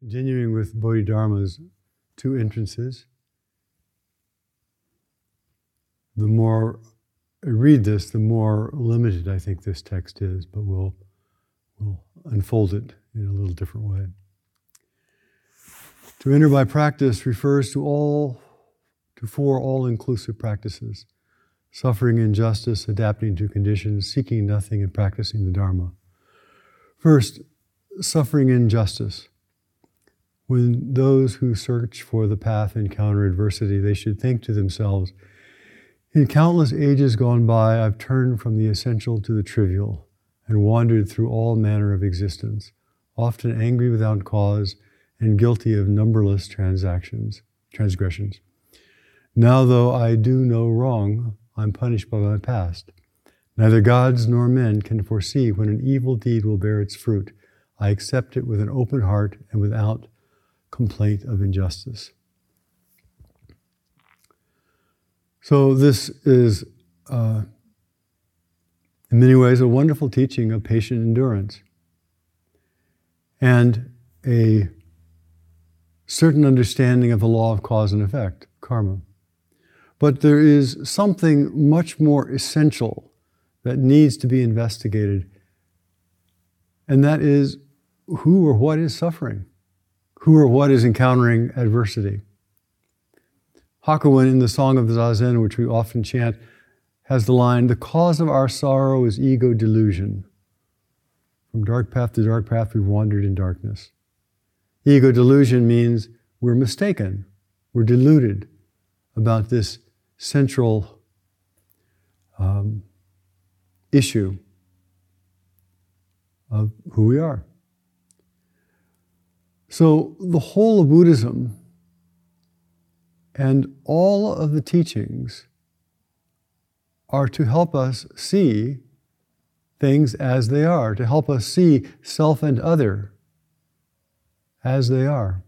Continuing with Bodhidharma's two entrances, the more I read this, the more limited I think this text is, but we'll, we'll unfold it in a little different way. To enter by practice refers to all, to four all-inclusive practices: suffering injustice, adapting to conditions, seeking nothing, and practicing the Dharma. First, suffering injustice. When those who search for the path encounter adversity, they should think to themselves, in countless ages gone by, I've turned from the essential to the trivial and wandered through all manner of existence, often angry without cause and guilty of numberless transactions, transgressions. Now, though I do no wrong, I'm punished by my past. Neither gods nor men can foresee when an evil deed will bear its fruit. I accept it with an open heart and without complaint of injustice. So, this is, uh, in many ways, a wonderful teaching of patient endurance and a certain understanding of the law of cause and effect, karma. But there is something much more essential that needs to be investigated, and that is who or what is suffering who or what is encountering adversity. Hakuin in the Song of the Zazen, which we often chant, has the line, The cause of our sorrow is ego delusion. From dark path to dark path, we've wandered in darkness. Ego delusion means we're mistaken, we're deluded about this central um, issue of who we are. So, the whole of Buddhism and all of the teachings are to help us see things as they are, to help us see self and other as they are,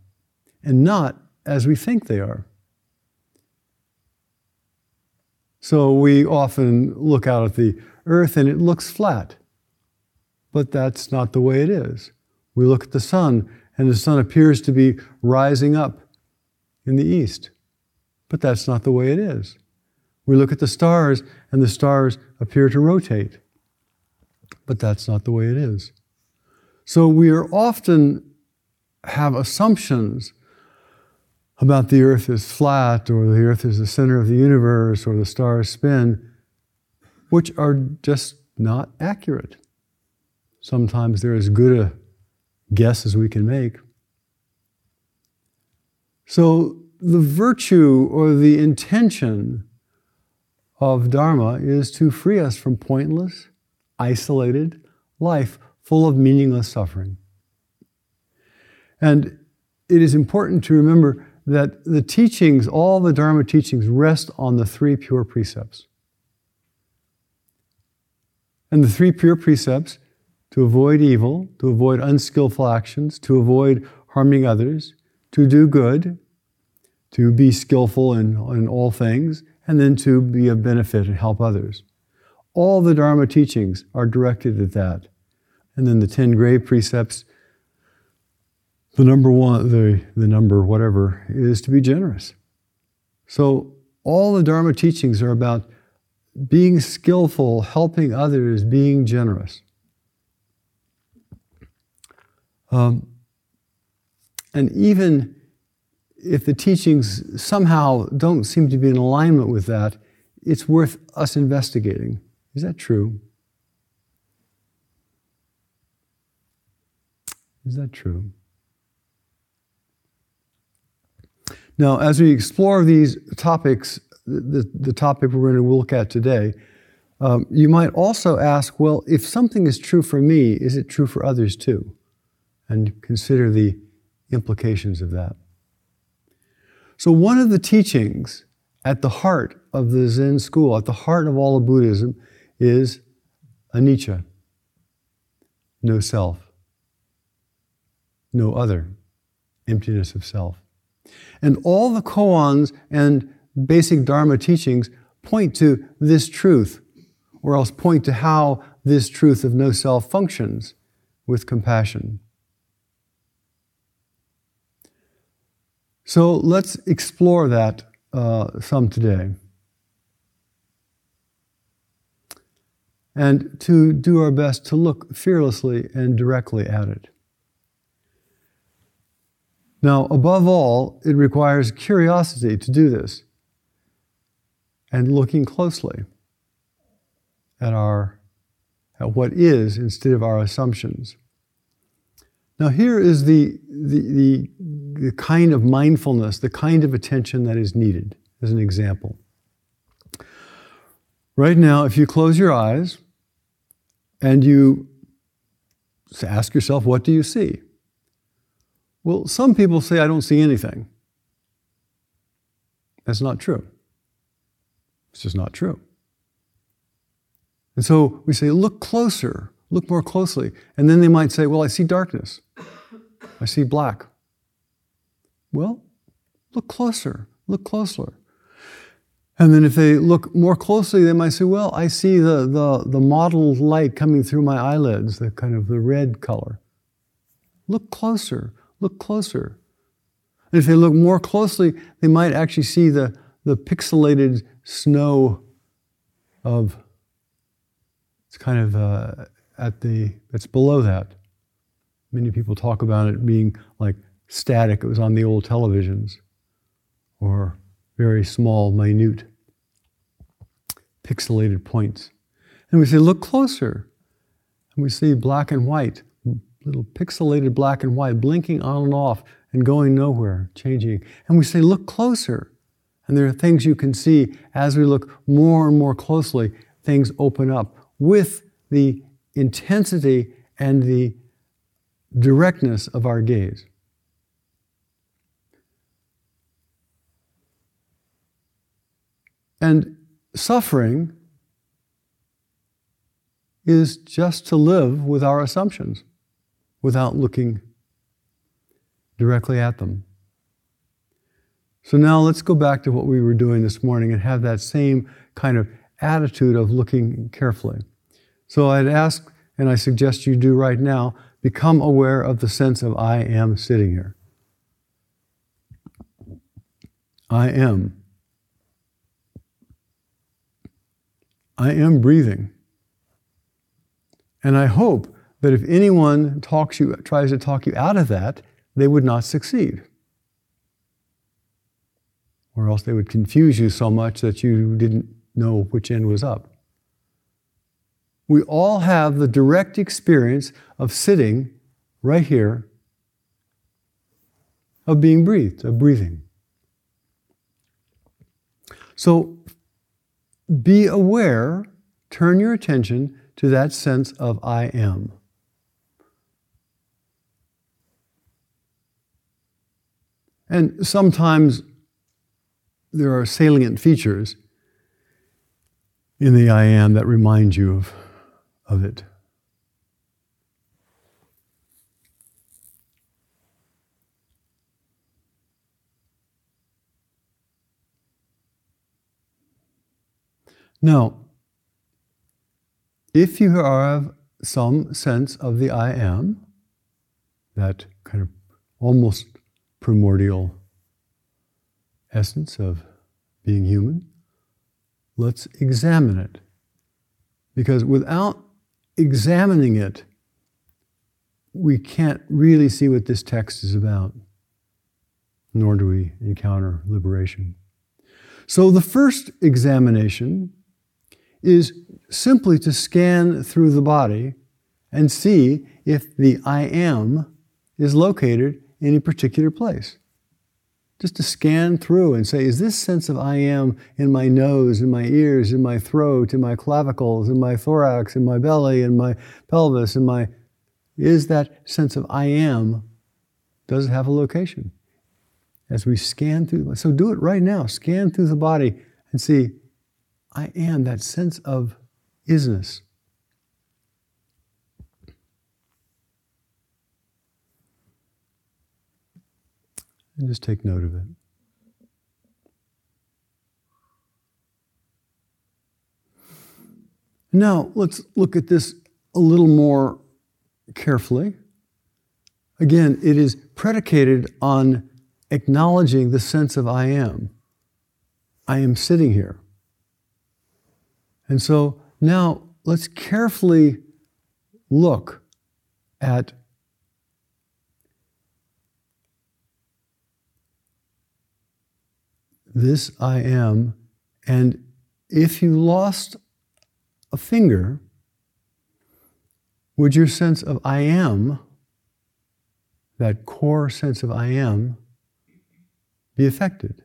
and not as we think they are. So we often look out at the earth and it looks flat, but that's not the way it is. We look at the sun and the sun appears to be rising up in the east. But that's not the way it is. We look at the stars, and the stars appear to rotate. But that's not the way it is. So we are often have assumptions about the earth is flat, or the earth is the center of the universe, or the stars spin, which are just not accurate. Sometimes they're as good a guess as we can make. So, the virtue or the intention of Dharma is to free us from pointless, isolated life full of meaningless suffering. And it is important to remember that the teachings, all the Dharma teachings, rest on the three pure precepts. And the three pure precepts to avoid evil, to avoid unskillful actions, to avoid harming others, to do good, to be skillful in, in all things, and then to be of benefit and help others. All the Dharma teachings are directed at that. And then the 10 grave precepts, the number one, the, the number whatever, is to be generous. So all the Dharma teachings are about being skillful, helping others, being generous. Um, and even if the teachings somehow don't seem to be in alignment with that, it's worth us investigating. Is that true? Is that true? Now, as we explore these topics, the, the topic we're going to look at today, um, you might also ask well, if something is true for me, is it true for others too? And consider the implications of that. So, one of the teachings at the heart of the Zen school, at the heart of all of Buddhism, is anicca no self, no other, emptiness of self. And all the koans and basic Dharma teachings point to this truth, or else point to how this truth of no self functions with compassion. So let's explore that uh, some today. And to do our best to look fearlessly and directly at it. Now, above all, it requires curiosity to do this and looking closely at our at what is instead of our assumptions. Now, here is the, the, the, the kind of mindfulness, the kind of attention that is needed, as an example. Right now, if you close your eyes and you ask yourself, What do you see? Well, some people say, I don't see anything. That's not true. It's just not true. And so we say, look closer, look more closely. And then they might say, well, I see darkness, I see black. Well, look closer, look closer. And then if they look more closely, they might say, well, I see the, the, the mottled light coming through my eyelids, the kind of the red color. Look closer, look closer. And if they look more closely, they might actually see the, the pixelated snow of it's kind of uh, at the, it's below that. Many people talk about it being like static. It was on the old televisions or very small, minute, pixelated points. And we say, look closer. And we see black and white, little pixelated black and white, blinking on and off and going nowhere, changing. And we say, look closer. And there are things you can see as we look more and more closely, things open up with the intensity and the directness of our gaze. And suffering is just to live with our assumptions without looking directly at them. So now let's go back to what we were doing this morning and have that same kind of attitude of looking carefully. So I'd ask, and I suggest you do right now, become aware of the sense of I am sitting here. I am. I am breathing. And I hope that if anyone talks you, tries to talk you out of that, they would not succeed. Or else they would confuse you so much that you didn't know which end was up we all have the direct experience of sitting right here, of being breathed, of breathing. So be aware, turn your attention to that sense of I am. And sometimes there are salient features in the I am that remind you of of it. Now, if you have some sense of the I am, that kind of almost primordial essence of being human, let's examine it. Because without examining it, we can't really see what this text is about, nor do we encounter liberation. So the first examination is simply to scan through the body and see if the I am is located in a particular place just to scan through and say, is this sense of I am in my nose, in my ears, in my throat, in my clavicles, in my thorax, in my belly, in my pelvis, in my, is that sense of I am, does it have a location? As we scan through, so do it right now. Scan through the body and see, I am, that sense of isness. And just take note of it. Now, let's look at this a little more carefully. Again, it is predicated on acknowledging the sense of I am. I am sitting here. And so now let's carefully look at this I am. And if you lost a finger, would your sense of I am, that core sense of I am, be affected?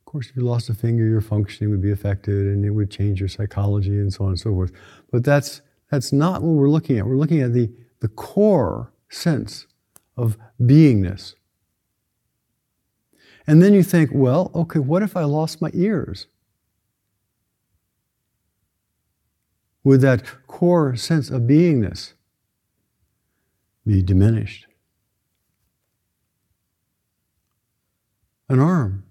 Of course, if you lost a finger, your functioning would be affected and it would change your psychology and so on and so forth. But that's, that's not what we're looking at. We're looking at the, the core sense of beingness. And then you think, well, okay, what if I lost my ears? Would that core sense of beingness be diminished? An arm,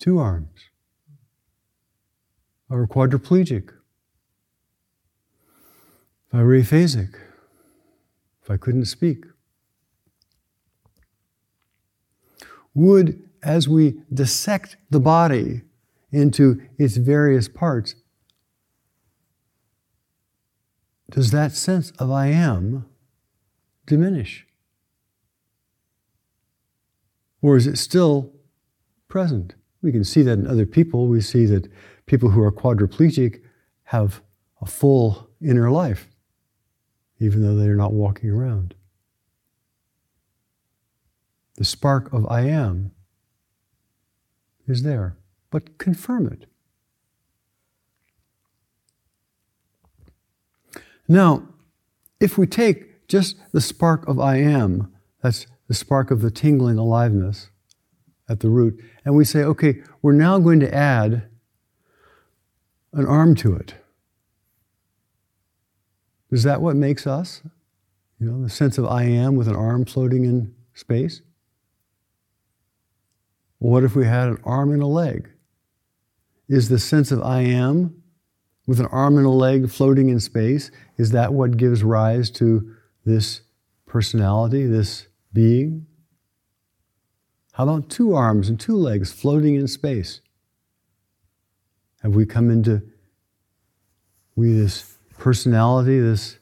two arms, or quadriplegic, if I were aphasic, if I couldn't speak. Would, as we dissect the body into its various parts, does that sense of I am diminish? Or is it still present? We can see that in other people. We see that people who are quadriplegic have a full inner life, even though they're not walking around the spark of I am is there, but confirm it. Now, if we take just the spark of I am, that's the spark of the tingling aliveness at the root, and we say, okay, we're now going to add an arm to it. Is that what makes us? You know, the sense of I am with an arm floating in space? What if we had an arm and a leg? Is the sense of I am with an arm and a leg floating in space, is that what gives rise to this personality, this being? How about two arms and two legs floating in space? Have we come into we this personality, this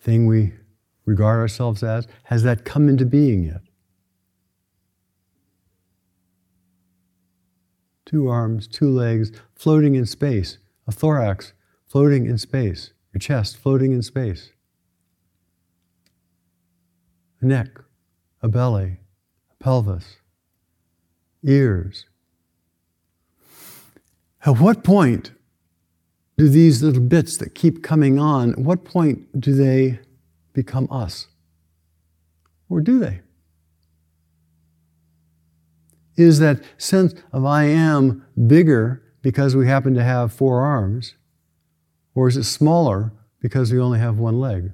thing we regard ourselves as? Has that come into being yet? Two arms, two legs, floating in space, a thorax floating in space, your chest floating in space, a neck, a belly, a pelvis, ears. At what point do these little bits that keep coming on, at what point do they become us? Or do they? Is that sense of I am bigger because we happen to have four arms? Or is it smaller because we only have one leg?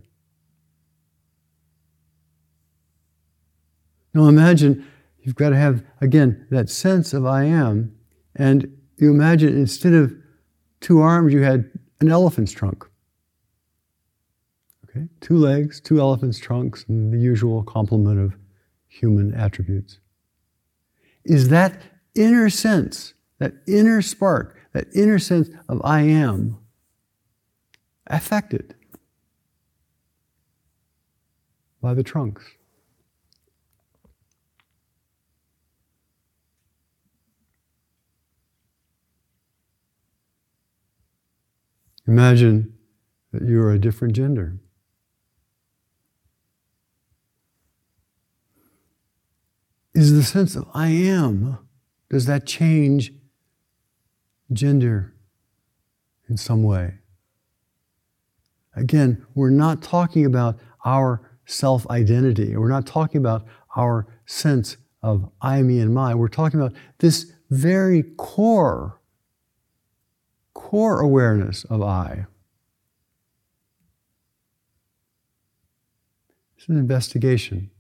Now imagine you've got to have, again, that sense of I am, and you imagine instead of two arms, you had an elephant's trunk. Okay? Two legs, two elephant's trunks, and the usual complement of human attributes is that inner sense, that inner spark, that inner sense of I am affected by the trunks. Imagine that you are a different gender. Is the sense of I am. Does that change gender in some way? Again, we're not talking about our self identity. We're not talking about our sense of I, me, and my. We're talking about this very core, core awareness of I. It's an investigation.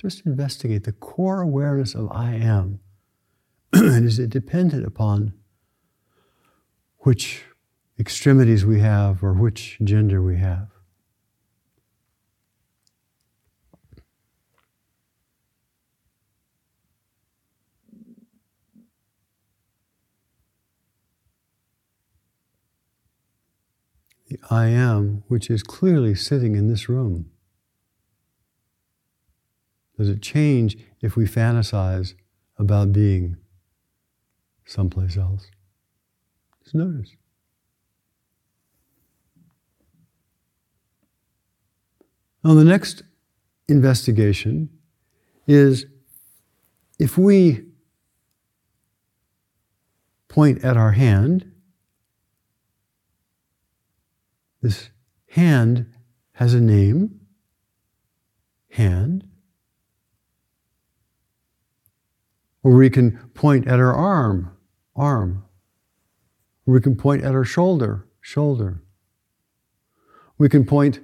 Just investigate the core awareness of I am. and is it dependent upon which extremities we have or which gender we have? the I am, which is clearly sitting in this room. Does it change if we fantasize about being someplace else? Just notice. Now, the next investigation is if we point at our hand, this hand has a name, hand. Or we can point at our arm, arm. We can point at our shoulder, shoulder. We can point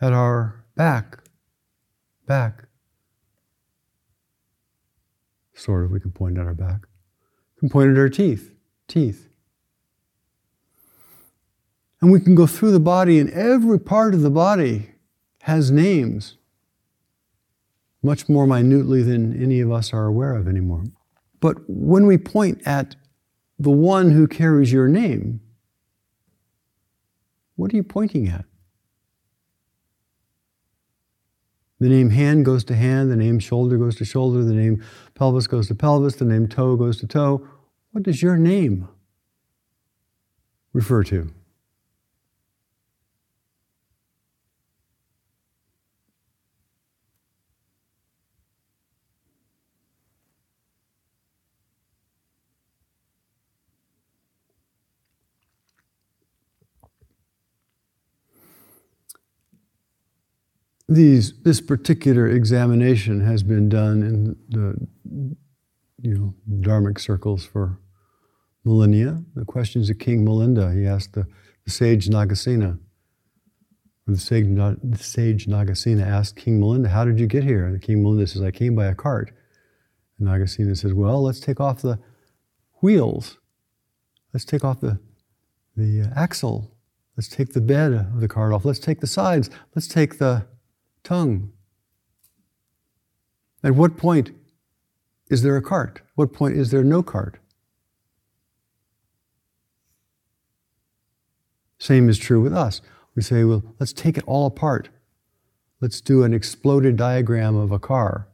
at our back, back. Sort of, we can point at our back. We can point at our teeth, teeth. And we can go through the body, and every part of the body has names much more minutely than any of us are aware of anymore. But when we point at the one who carries your name, what are you pointing at? The name hand goes to hand, the name shoulder goes to shoulder, the name pelvis goes to pelvis, the name toe goes to toe. What does your name refer to? These this particular examination has been done in the you know dharmic circles for millennia. The questions of King Milinda. He asked the, the sage Nagasena. The sage, the sage Nagasena asked King Milinda, "How did you get here?" And King Milinda says, "I came by a cart." And Nagasena says, "Well, let's take off the wheels. Let's take off the the uh, axle. Let's take the bed of the cart off. Let's take the sides. Let's take the tongue. At what point is there a cart? What point is there no cart? Same is true with us. We say, well, let's take it all apart. Let's do an exploded diagram of a car.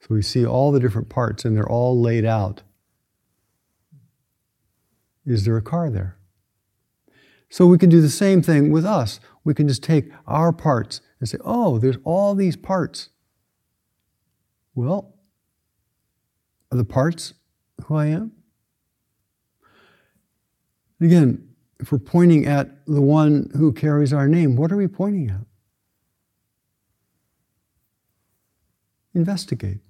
So we see all the different parts and they're all laid out. Is there a car there? So we can do the same thing with us. We can just take our parts and say, oh, there's all these parts. Well, are the parts who I am? Again, if we're pointing at the one who carries our name, what are we pointing at? Investigate.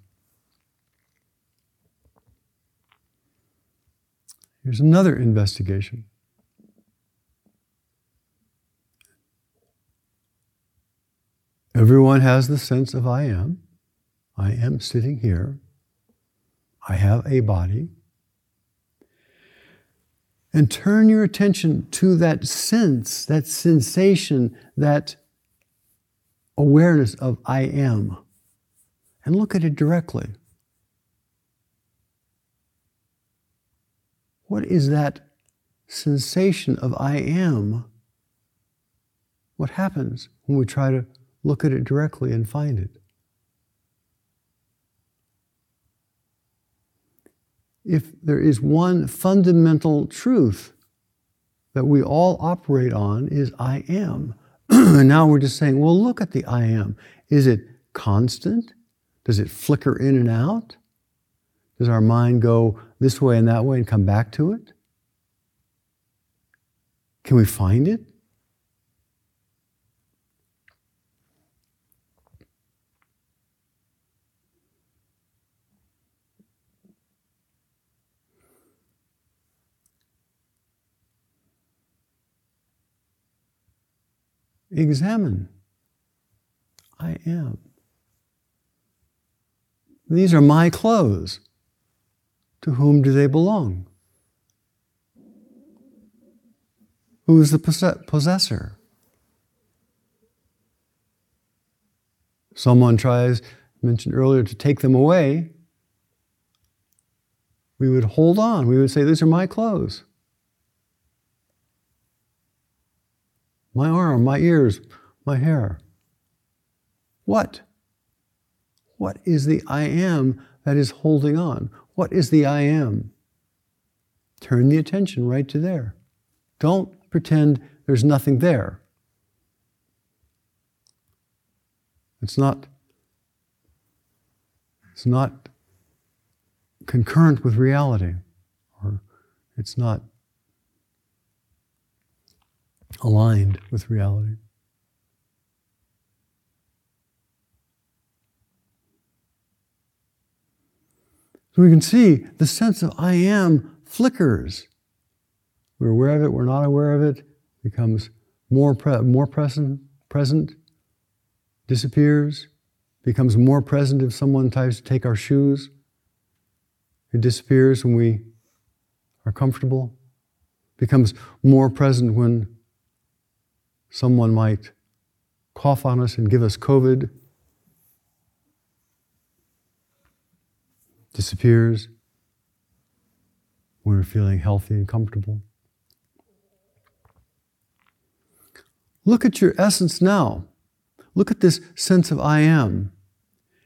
Here's another investigation. Everyone has the sense of I am. I am sitting here. I have a body. And turn your attention to that sense, that sensation, that awareness of I am, and look at it directly. What is that sensation of I am? What happens when we try to look at it directly and find it. If there is one fundamental truth that we all operate on is I am. and now we're just saying, well, look at the I am. Is it constant? Does it flicker in and out? Does our mind go this way and that way and come back to it? Can we find it? Examine. I am. These are my clothes. To whom do they belong? Who is the possessor? Someone tries, mentioned earlier, to take them away. We would hold on. We would say, These are my clothes. My arm, my ears, my hair. What? What is the I am that is holding on? What is the I am? Turn the attention right to there. Don't pretend there's nothing there. It's not, it's not concurrent with reality, or it's not aligned with reality. So we can see the sense of I am flickers. We're aware of it, we're not aware of it, becomes more, pre- more present, present, disappears, becomes more present if someone tries to take our shoes. It disappears when we are comfortable, becomes more present when someone might cough on us and give us COVID. Disappears when we're feeling healthy and comfortable. Look at your essence now. Look at this sense of I am.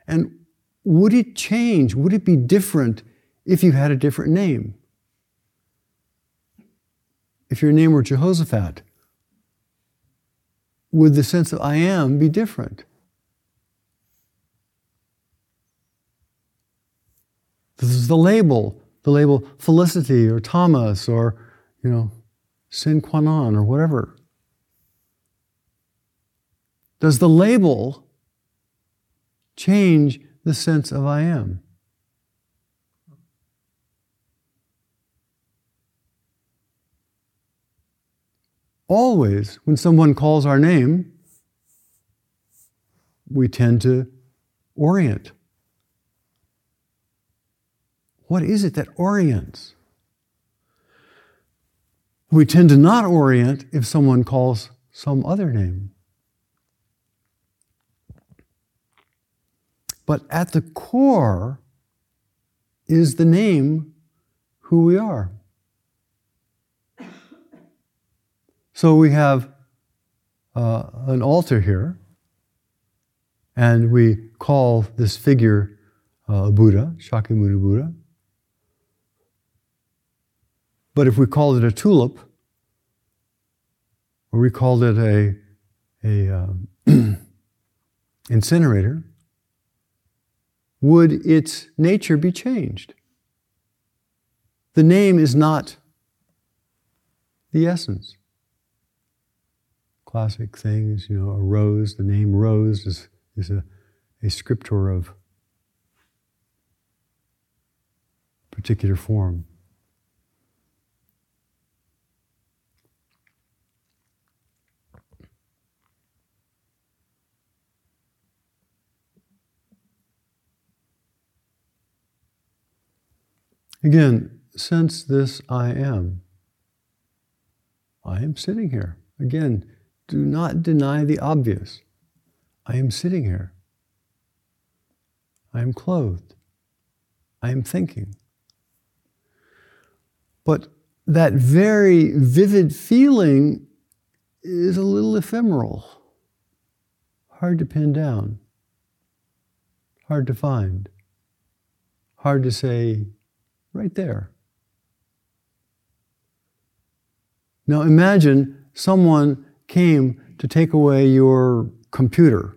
And would it change? Would it be different if you had a different name? If your name were Jehoshaphat, would the sense of I am be different? This is the label, the label Felicity or Thomas or, you know, Sin Qua Non or whatever. Does the label change the sense of I am? Always, when someone calls our name, we tend to orient. What is it that orients? We tend to not orient if someone calls some other name. But at the core is the name who we are. So we have uh, an altar here, and we call this figure uh, Buddha, Shakyamuni Buddha. But if we called it a tulip, or we called it a, a uh, incinerator, would its nature be changed? The name is not the essence. Classic things, you know, a rose, the name rose is, is a, a scriptor of particular form. Again, sense this I am. I am sitting here. Again, do not deny the obvious. I am sitting here. I am clothed. I am thinking. But that very vivid feeling is a little ephemeral, hard to pin down, hard to find, hard to say, Right there. Now imagine someone came to take away your computer,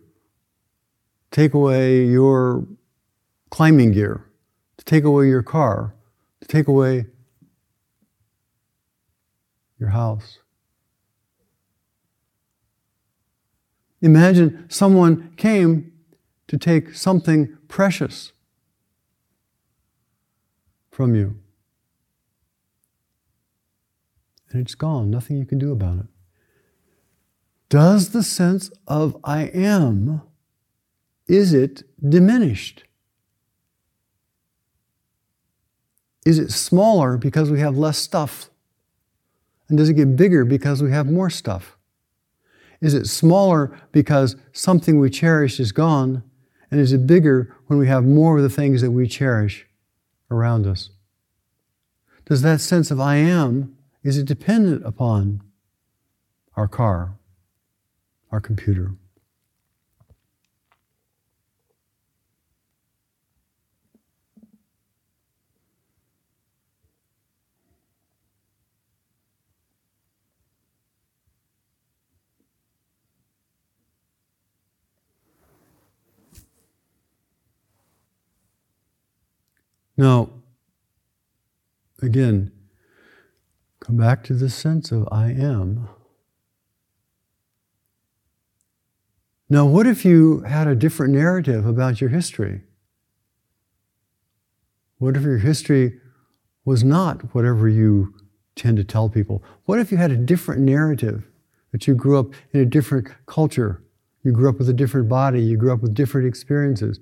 take away your climbing gear, to take away your car, to take away your house. Imagine someone came to take something precious from you. And it's gone, nothing you can do about it. Does the sense of I am, is it diminished? Is it smaller because we have less stuff? And does it get bigger because we have more stuff? Is it smaller because something we cherish is gone? And is it bigger when we have more of the things that we cherish around us? Does that sense of I am, is it dependent upon our car, our computer. Now, again, come back to the sense of I am. Now, what if you had a different narrative about your history? What if your history was not whatever you tend to tell people? What if you had a different narrative? That you grew up in a different culture, you grew up with a different body, you grew up with different experiences.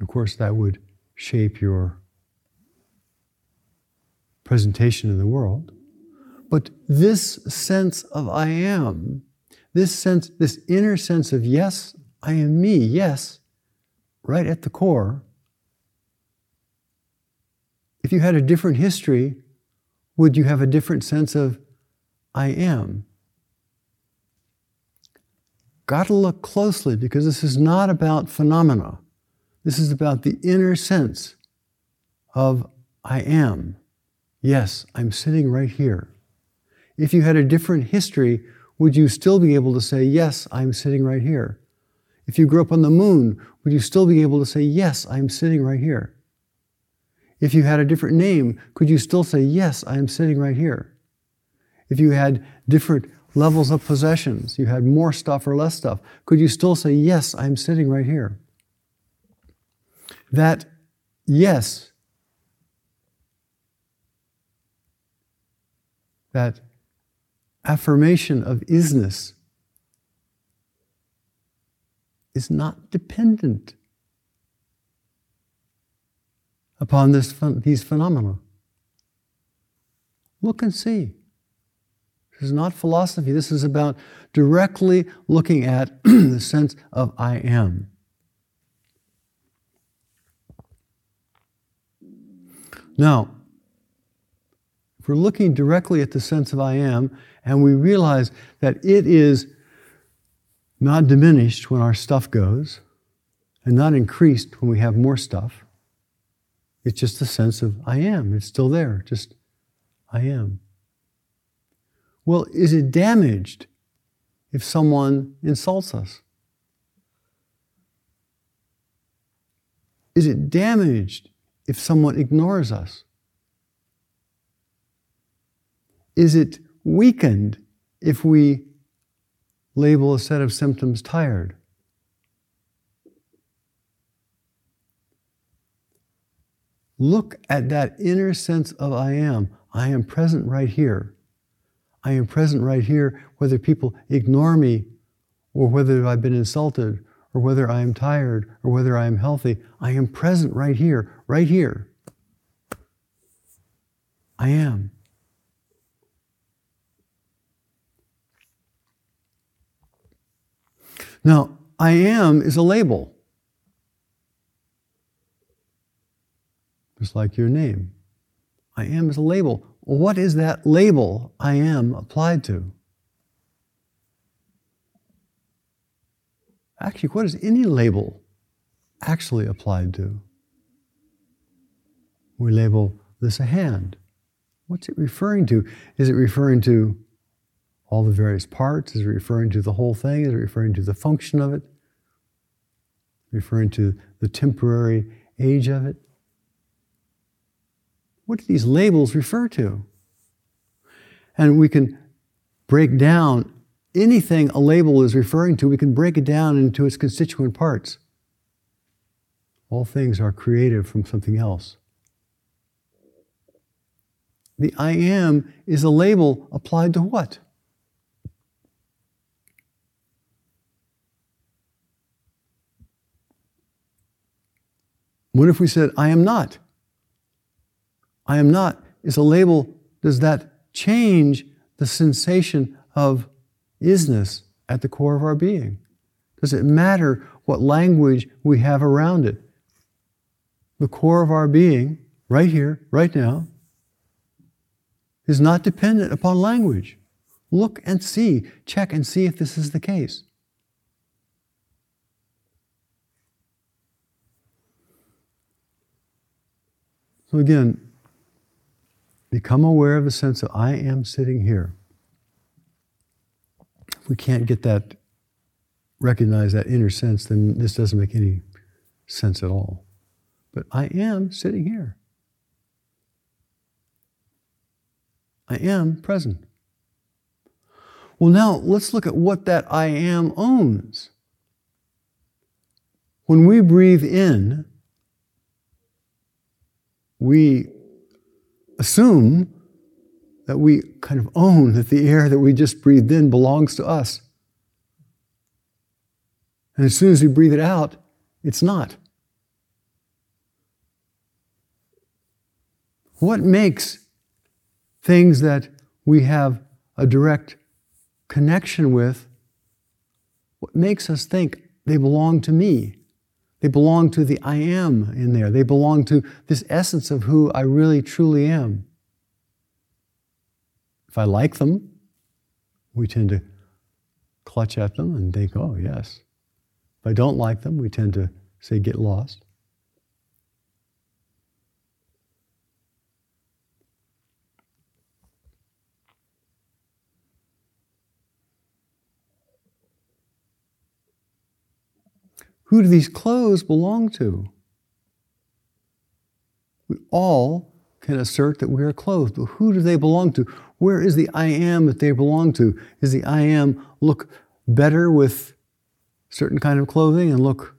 Of course, that would shape your presentation in the world. But this sense of I am, this sense, this inner sense of yes, I am me, yes, right at the core. If you had a different history, would you have a different sense of I am? Got to look closely because this is not about phenomena. This is about the inner sense of I am. Yes, I'm sitting right here. If you had a different history, would you still be able to say, Yes, I'm sitting right here? If you grew up on the moon, would you still be able to say, Yes, I'm sitting right here? If you had a different name, could you still say, Yes, I'm sitting right here? If you had different levels of possessions, you had more stuff or less stuff, could you still say, Yes, I'm sitting right here? that yes, that affirmation of isness is not dependent upon this, these phenomena. Look and see. This is not philosophy. This is about directly looking at the sense of I am. Now, if we're looking directly at the sense of I am, and we realize that it is not diminished when our stuff goes, and not increased when we have more stuff, it's just a sense of I am. It's still there, just I am. Well, is it damaged if someone insults us? Is it damaged if someone ignores us? Is it weakened if we label a set of symptoms tired? Look at that inner sense of I am. I am present right here. I am present right here, whether people ignore me or whether I've been insulted or whether I am tired or whether I am healthy. I am present right here, right here. I am. Now, I am is a label, just like your name. I am is a label. What is that label I am applied to? Actually, what is any label actually applied to? We label this a hand. What's it referring to? Is it referring to all the various parts? Is it referring to the whole thing? Is it referring to the function of it? Referring to the temporary age of it? What do these labels refer to? And we can break down anything a label is referring to, we can break it down into its constituent parts. All things are created from something else. The I am is a label applied to what? What if we said, I am not? I am not is a label. Does that change the sensation of isness at the core of our being? Does it matter what language we have around it? The core of our being, right here, right now, is not dependent upon language. Look and see, check and see if this is the case. So again, become aware of the sense of I am sitting here. If we can't get that, recognize that inner sense, then this doesn't make any sense at all. But I am sitting here. I am present. Well, now let's look at what that I am owns. When we breathe in, we assume that we kind of own that the air that we just breathed in belongs to us. And as soon as we breathe it out, it's not. What makes things that we have a direct connection with, what makes us think they belong to me? They belong to the I am in there. They belong to this essence of who I really truly am. If I like them, we tend to clutch at them and think, oh, yes. If I don't like them, we tend to say, get lost. Who do these clothes belong to? We all can assert that we are clothed, but who do they belong to? Where is the I am that they belong to? Is the I am look better with certain kind of clothing and look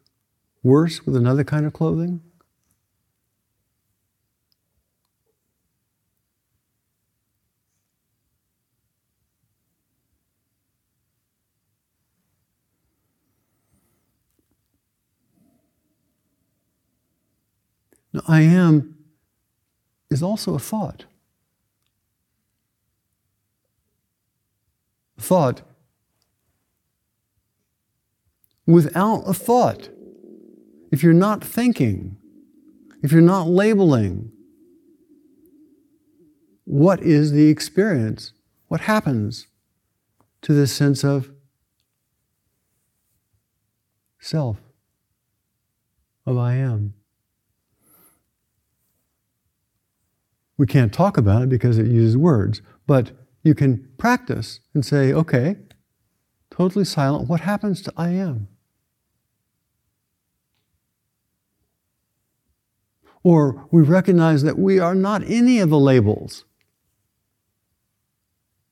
worse with another kind of clothing? Now, I am is also a thought. Thought. Without a thought, if you're not thinking, if you're not labeling, what is the experience? What happens to this sense of self, of I am? We can't talk about it because it uses words, but you can practice and say, okay, totally silent, what happens to I am? Or we recognize that we are not any of the labels.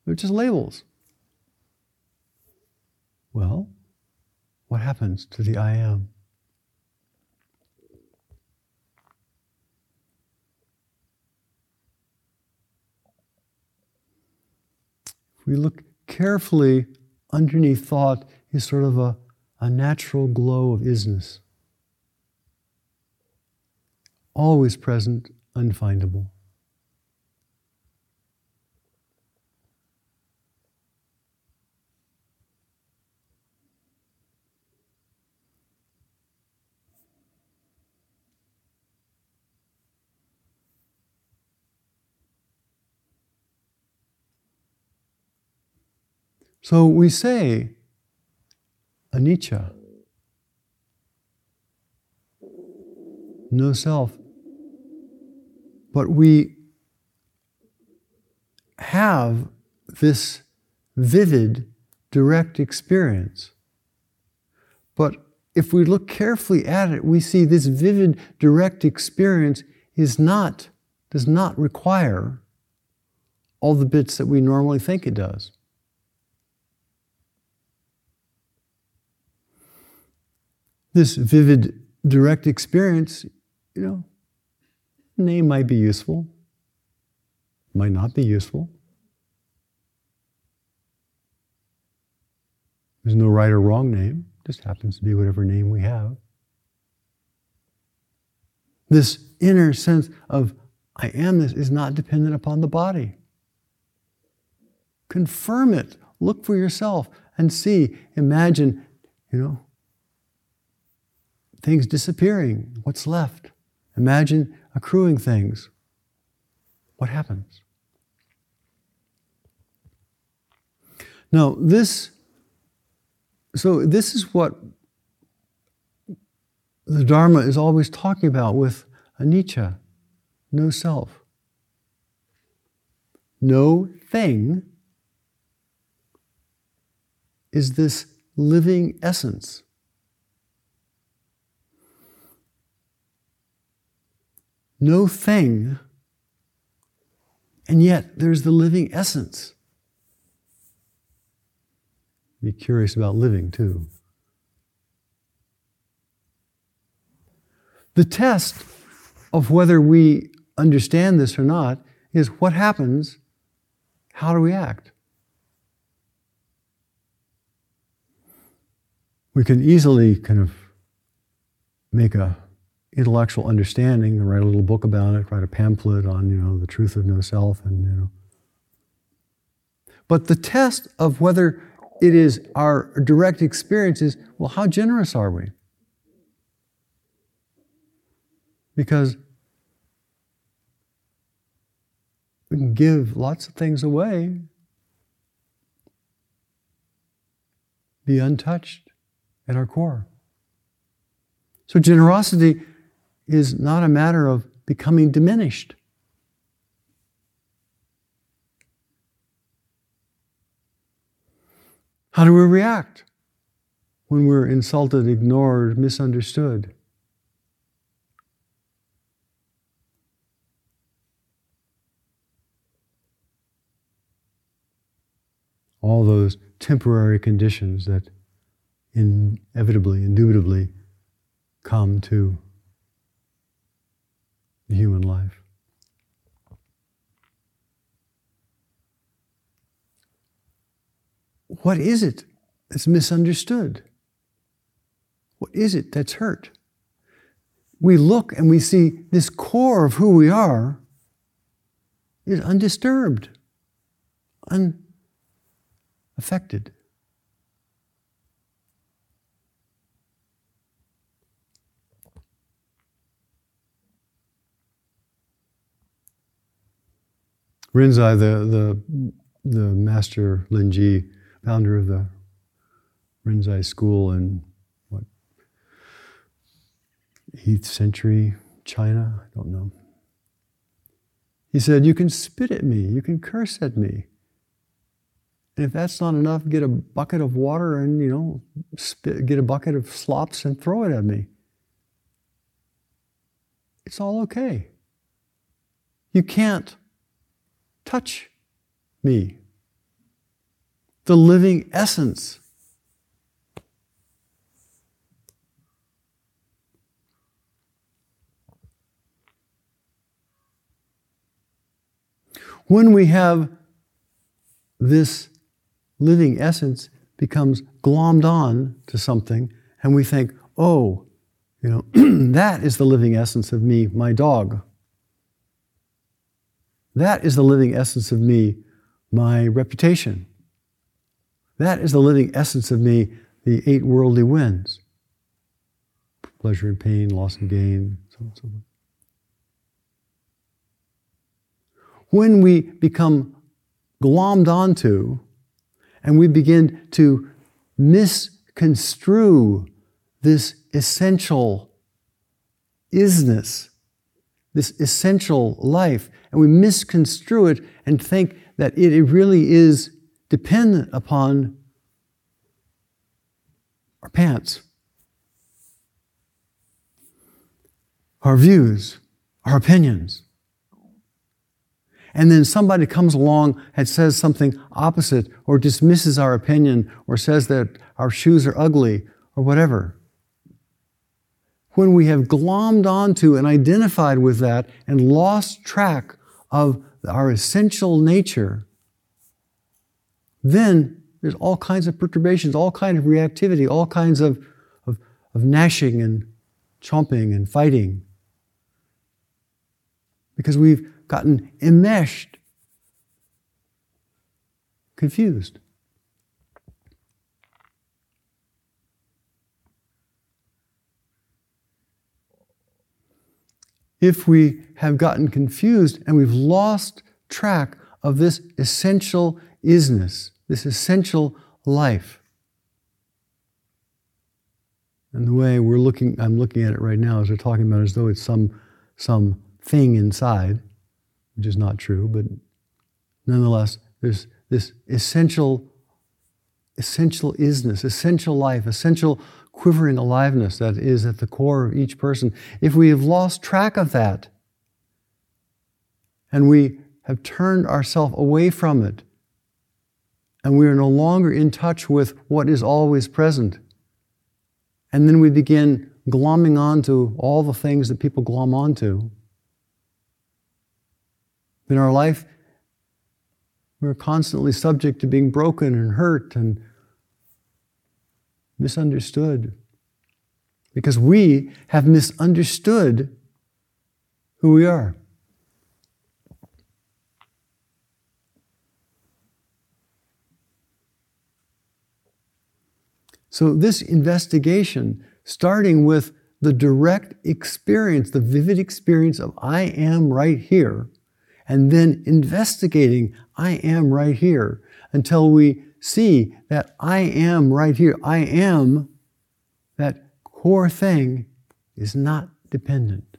They're just labels. Well, what happens to the I am? We look carefully underneath thought is sort of a, a natural glow of isness. Always present, unfindable. So we say anicca, no self, but we have this vivid, direct experience. But if we look carefully at it, we see this vivid, direct experience is not, does not require all the bits that we normally think it does. This vivid, direct experience, you know, name might be useful, might not be useful. There's no right or wrong name, just happens to be whatever name we have. This inner sense of I am this is not dependent upon the body. Confirm it. Look for yourself and see. Imagine, you know, things disappearing. What's left? Imagine accruing things. What happens? Now, this, so this is what the Dharma is always talking about with anicca, no self. No thing is this living essence. No thing, and yet there's the living essence. Be curious about living too. The test of whether we understand this or not is what happens, how do we act? We can easily kind of make a intellectual understanding and write a little book about it, write a pamphlet on, you know, the truth of no self and, you know. But the test of whether it is our direct experience is, well, how generous are we? Because we can give lots of things away, be untouched at our core. So, generosity is not a matter of becoming diminished. How do we react when we're insulted, ignored, misunderstood? all those temporary conditions that inevitably, indubitably come to human life. What is it that's misunderstood? What is it that's hurt? We look and we see this core of who we are is undisturbed, un- Rinzai, the, the, the master Linji, founder of the Rinzai school in what, 8th century China? I don't know. He said, You can spit at me, you can curse at me, and if that's not enough, get a bucket of water and, you know, spit, get a bucket of slops and throw it at me. It's all okay. You can't touch me. The living essence. When we have this living essence becomes glommed on to something, and we think, oh, you know, that is the living essence of me, my dog. That is the living essence of me, my reputation. That is the living essence of me, the eight worldly winds pleasure and pain, loss and gain, so on and so. When we become glommed onto and we begin to misconstrue this essential isness, this essential life, and we misconstrue it and think that it really is dependent upon our pants, our views, our opinions and then somebody comes along and says something opposite or dismisses our opinion or says that our shoes are ugly or whatever. When we have glommed onto and identified with that and lost track of our essential nature, then there's all kinds of perturbations, all kinds of reactivity, all kinds of, of, of gnashing and chomping and fighting. Because we've gotten enmeshed, confused. If we have gotten confused and we've lost track of this essential isness, this essential life. And the way we're looking, I'm looking at it right now, as we're talking about, it, as though it's some some thing inside, which is not true, but nonetheless, there's this essential, essential isness, essential life, essential quivering aliveness that is at the core of each person. If we have lost track of that, and we have turned ourselves away from it, and we are no longer in touch with what is always present, and then we begin glomming onto all the things that people glom onto, in our life, we're constantly subject to being broken and hurt and misunderstood because we have misunderstood who we are. So, this investigation starting with the direct experience, the vivid experience of I am right here, and then investigating I am right here until we see that I am right here. I am, that core thing, is not dependent.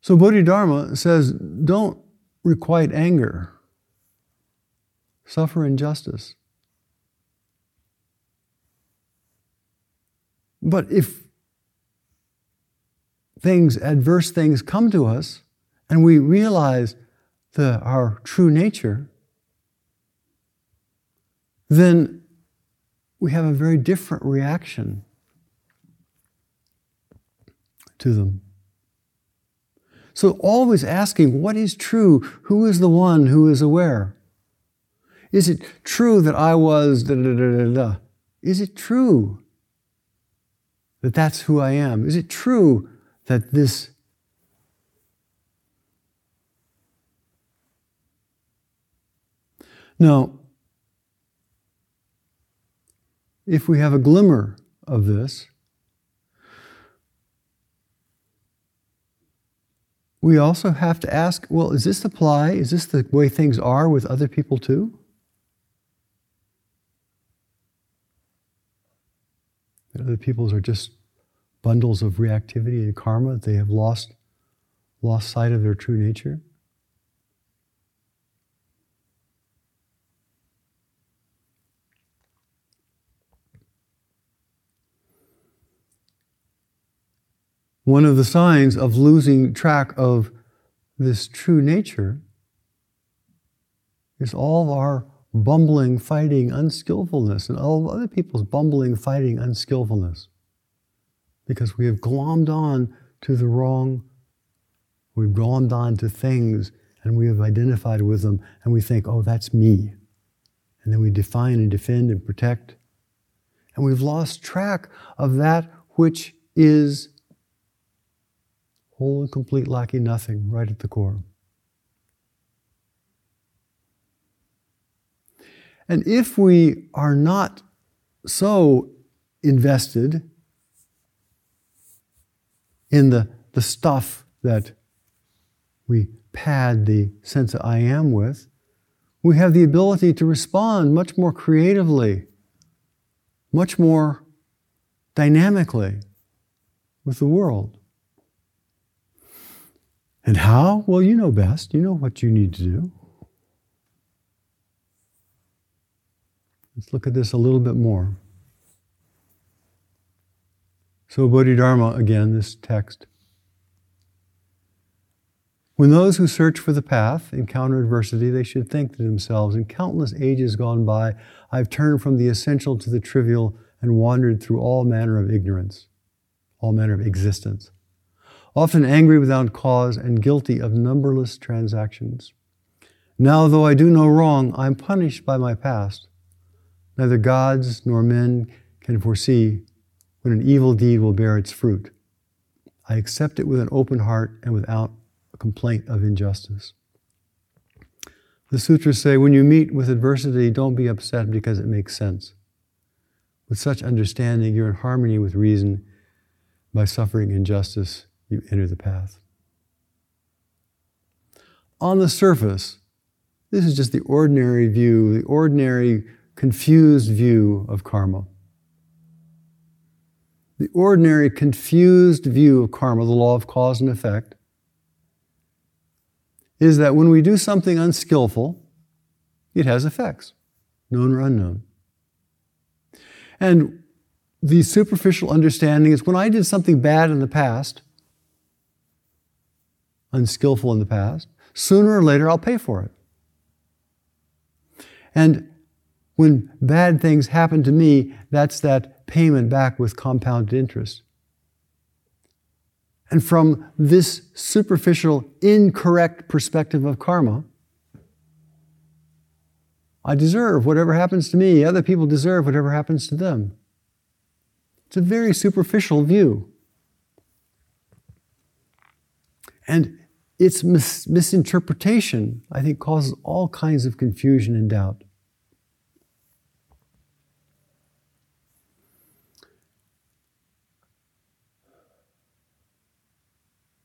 So Bodhidharma says, don't requite anger suffer injustice. But if things, adverse things come to us, and we realize the, our true nature, then we have a very different reaction to them. So, always asking, what is true? Who is the one who is aware? Is it true that I was da da da da da? Is it true that that's who I am? Is it true that this Now, if we have a glimmer of this, we also have to ask well, is this apply? Is this the way things are with other people too? that other people's are just bundles of reactivity and karma. They have lost, lost sight of their true nature. One of the signs of losing track of this true nature is all our bumbling, fighting, unskillfulness, and all of other people's bumbling, fighting, unskillfulness. Because we have glommed on to the wrong, we've glommed on to things and we have identified with them and we think, oh, that's me. And then we define and defend and protect. And we've lost track of that which is whole and complete, lacking nothing, right at the core. And if we are not so invested in the, the stuff that we pad the sense of I am with, we have the ability to respond much more creatively, much more dynamically with the world. And how? Well, you know best. You know what you need to do. Let's look at this a little bit more. So, Bodhidharma, again, this text. When those who search for the path encounter adversity, they should think to themselves, in countless ages gone by, I've turned from the essential to the trivial and wandered through all manner of ignorance, all manner of existence, often angry without cause and guilty of numberless transactions. Now, though I do no wrong, I'm punished by my past Neither gods nor men can foresee when an evil deed will bear its fruit. I accept it with an open heart and without a complaint of injustice. The sutras say when you meet with adversity, don't be upset because it makes sense. With such understanding, you're in harmony with reason. By suffering injustice, you enter the path. on the surface, this is just the ordinary view, the ordinary confused view of karma. The ordinary confused view of karma, the law of cause and effect, is that when we do something unskillful, it has effects, known or unknown. And the superficial understanding is when I did something bad in the past, unskillful in the past, sooner or later I'll pay for it. And when bad things happen to me, that's that payment back with compounded interest. And from this superficial, incorrect perspective of karma, I deserve whatever happens to me. Other people deserve whatever happens to them. It's a very superficial view. And its mis- misinterpretation, I think, causes all kinds of confusion and doubt.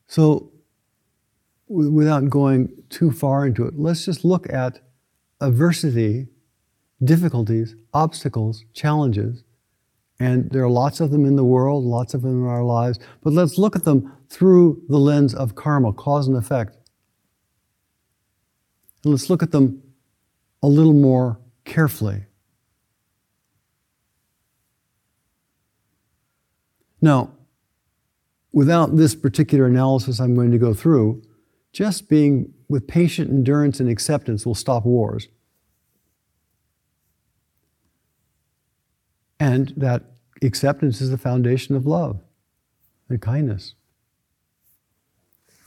So, without going too far into it, let's just look at adversity, difficulties, obstacles, challenges. And there are lots of them in the world, lots of them in our lives. But let's look at them through the lens of karma, cause and effect. And let's look at them a little more carefully. Now, without this particular analysis I'm going to go through, just being with patient endurance and acceptance will stop wars. And that acceptance is the foundation of love and kindness.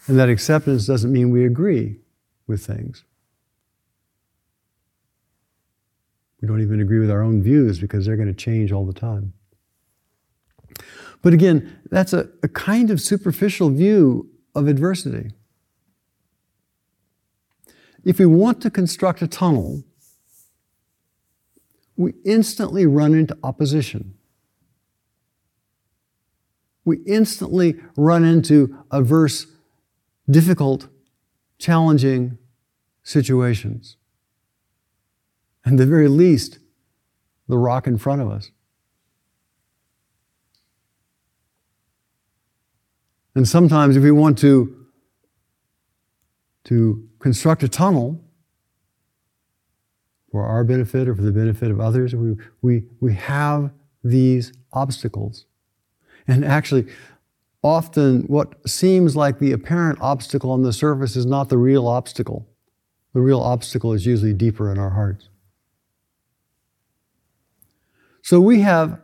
And that acceptance doesn't mean we agree with things. We don't even agree with our own views because they're going to change all the time. But again, that's a, a kind of superficial view of adversity. If we want to construct a tunnel, we instantly run into opposition. We instantly run into adverse, difficult, challenging situations. And the very least, the rock in front of us. And sometimes, if we want to, to construct a tunnel for our benefit or for the benefit of others, we, we, we have these obstacles. And actually, often what seems like the apparent obstacle on the surface is not the real obstacle. The real obstacle is usually deeper in our hearts. So we have,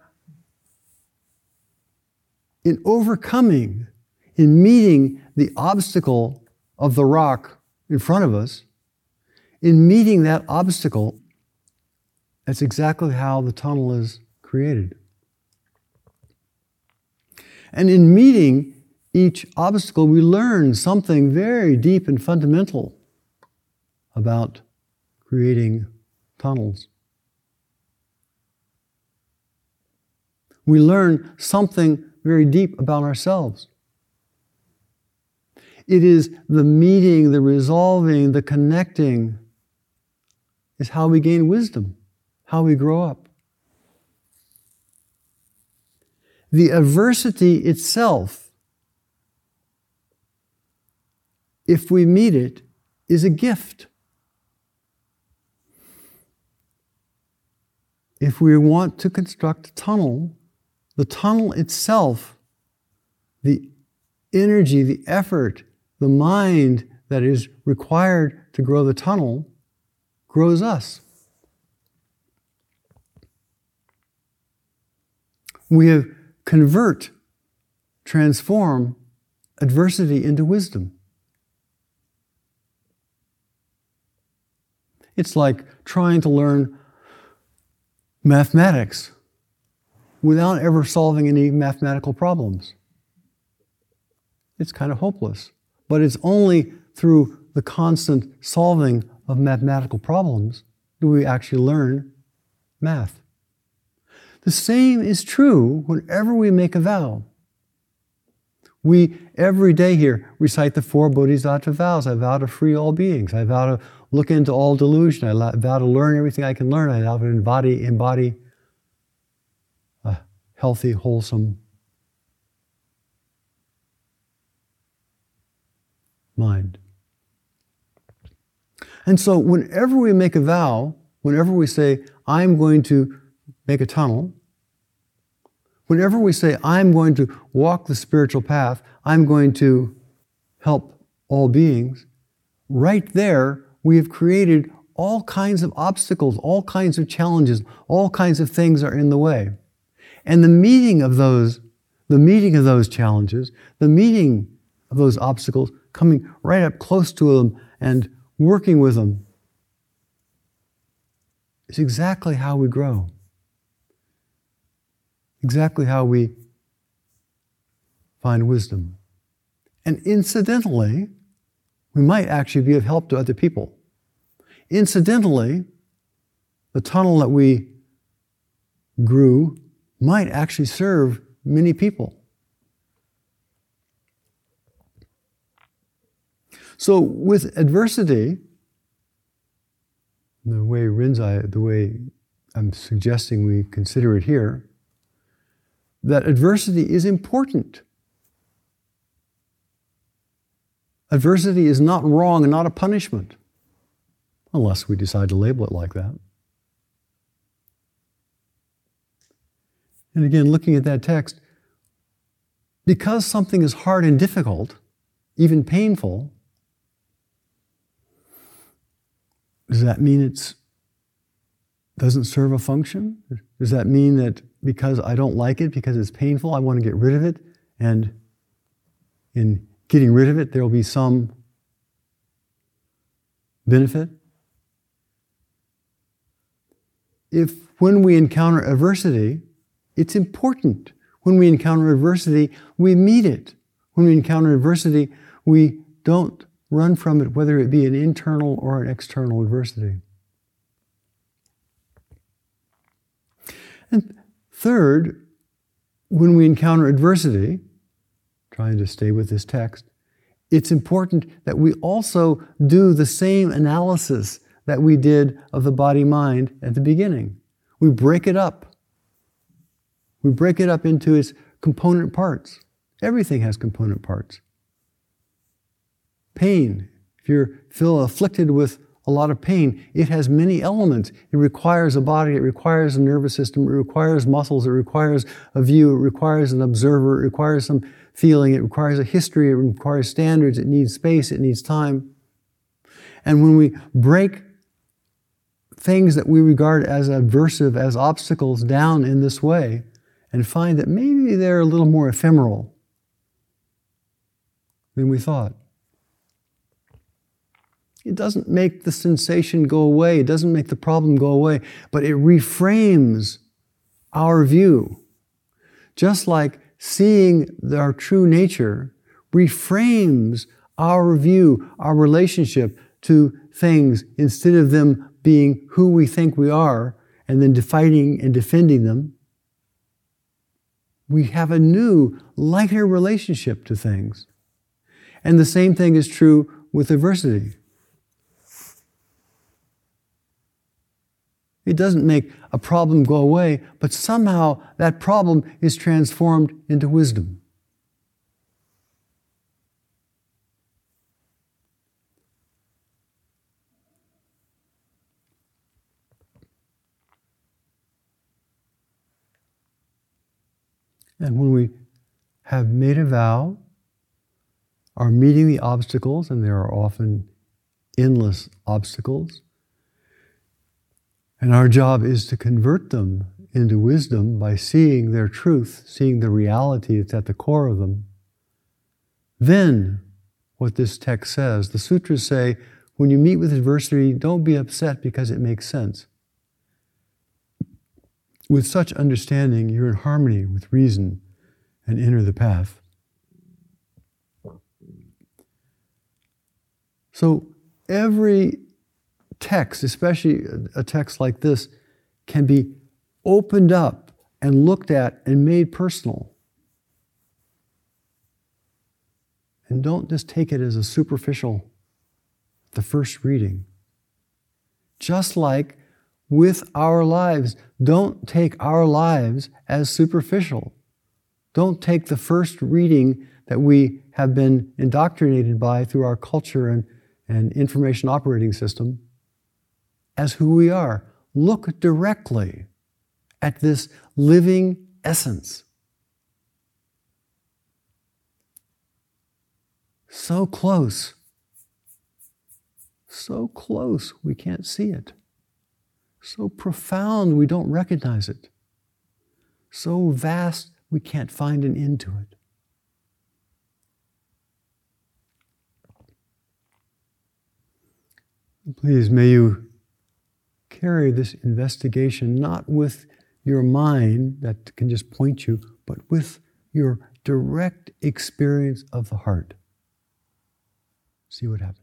in overcoming in meeting the obstacle of the rock in front of us, in meeting that obstacle, that's exactly how the tunnel is created. And in meeting each obstacle, we learn something very deep and fundamental about creating tunnels. We learn something very deep about ourselves. It is the meeting, the resolving, the connecting is how we gain wisdom, how we grow up. The adversity itself, if we meet it, is a gift. If we want to construct a tunnel, the tunnel itself, the energy, the effort, the mind that is required to grow the tunnel grows us. We have convert, transform adversity into wisdom. It's like trying to learn mathematics without ever solving any mathematical problems. It's kind of hopeless. But it's only through the constant solving of mathematical problems do we actually learn math. The same is true whenever we make a vow. We, every day here, recite the four Bodhisattva vows. I vow to free all beings. I vow to look into all delusion. I vow to learn everything I can learn. I vow to embody, embody a healthy, wholesome mind. And so, whenever we make a vow, whenever we say, I'm going to make a tunnel, whenever we say, I'm going to walk the spiritual path, I'm going to help all beings, right there, we have created all kinds of obstacles, all kinds of challenges, all kinds of things are in the way. And the meeting of those, the meeting of those challenges, the meeting of those obstacles, coming right up close to them and working with them, is exactly how we grow. Exactly how we find wisdom. And incidentally, we might actually be of help to other people. Incidentally, the tunnel that we grew might actually serve many people. So, with adversity, the way Rinzai, the way I'm suggesting we consider it here, that adversity is important. Adversity is not wrong and not a punishment, unless we decide to label it like that. And again, looking at that text, because something is hard and difficult, even painful, does that mean it doesn't serve a function? Does that mean that because I don't like it, because it's painful, I want to get rid of it, and in getting rid of it, there will be some benefit? If when we encounter adversity, it's important. When we encounter adversity, we meet it. When we encounter adversity, we don't run from it, whether it be an internal or an external adversity. And third, when we encounter adversity, trying to stay with this text, it's important that we also do the same analysis that we did of the body mind at the beginning. We break it up. We break it up into its component parts. Everything has component parts. Pain, if you feel afflicted with a lot of pain, it has many elements. It requires a body, it requires a nervous system, it requires muscles, it requires a view, it requires an observer, it requires some feeling, it requires a history, it requires standards, it needs space, it needs time. And when we break things that we regard as adversive, as obstacles down in this way, and find that maybe they're a little more ephemeral than we thought. It doesn't make the sensation go away, it doesn't make the problem go away, but it reframes our view. Just like seeing our true nature reframes our view, our relationship to things instead of them being who we think we are and then defining and defending them. We have a new, lighter relationship to things. And the same thing is true with adversity. It doesn't make a problem go away, but somehow that problem is transformed into wisdom. And when we have made a vow, are meeting the obstacles, and there are often endless obstacles, and our job is to convert them into wisdom by seeing their truth, seeing the reality that's at the core of them. Then, what this text says, the sutras say, when you meet with adversity, don't be upset because it makes sense. With such understanding, you're in harmony with reason and enter the path. So, every text, especially a text like this, can be opened up and looked at and made personal. And don't just take it as a superficial, the first reading. Just like with our lives, don't take our lives as superficial. Don't take the first reading that we have been indoctrinated by through our culture and, and information operating system as who we are. Look directly at this living essence. So close. So close, we can't see it. So profound, we don't recognize it. So vast, we can't find an end to it. Please, may you carry this investigation not with your mind that can just point you, but with your direct experience of the heart. See what happens.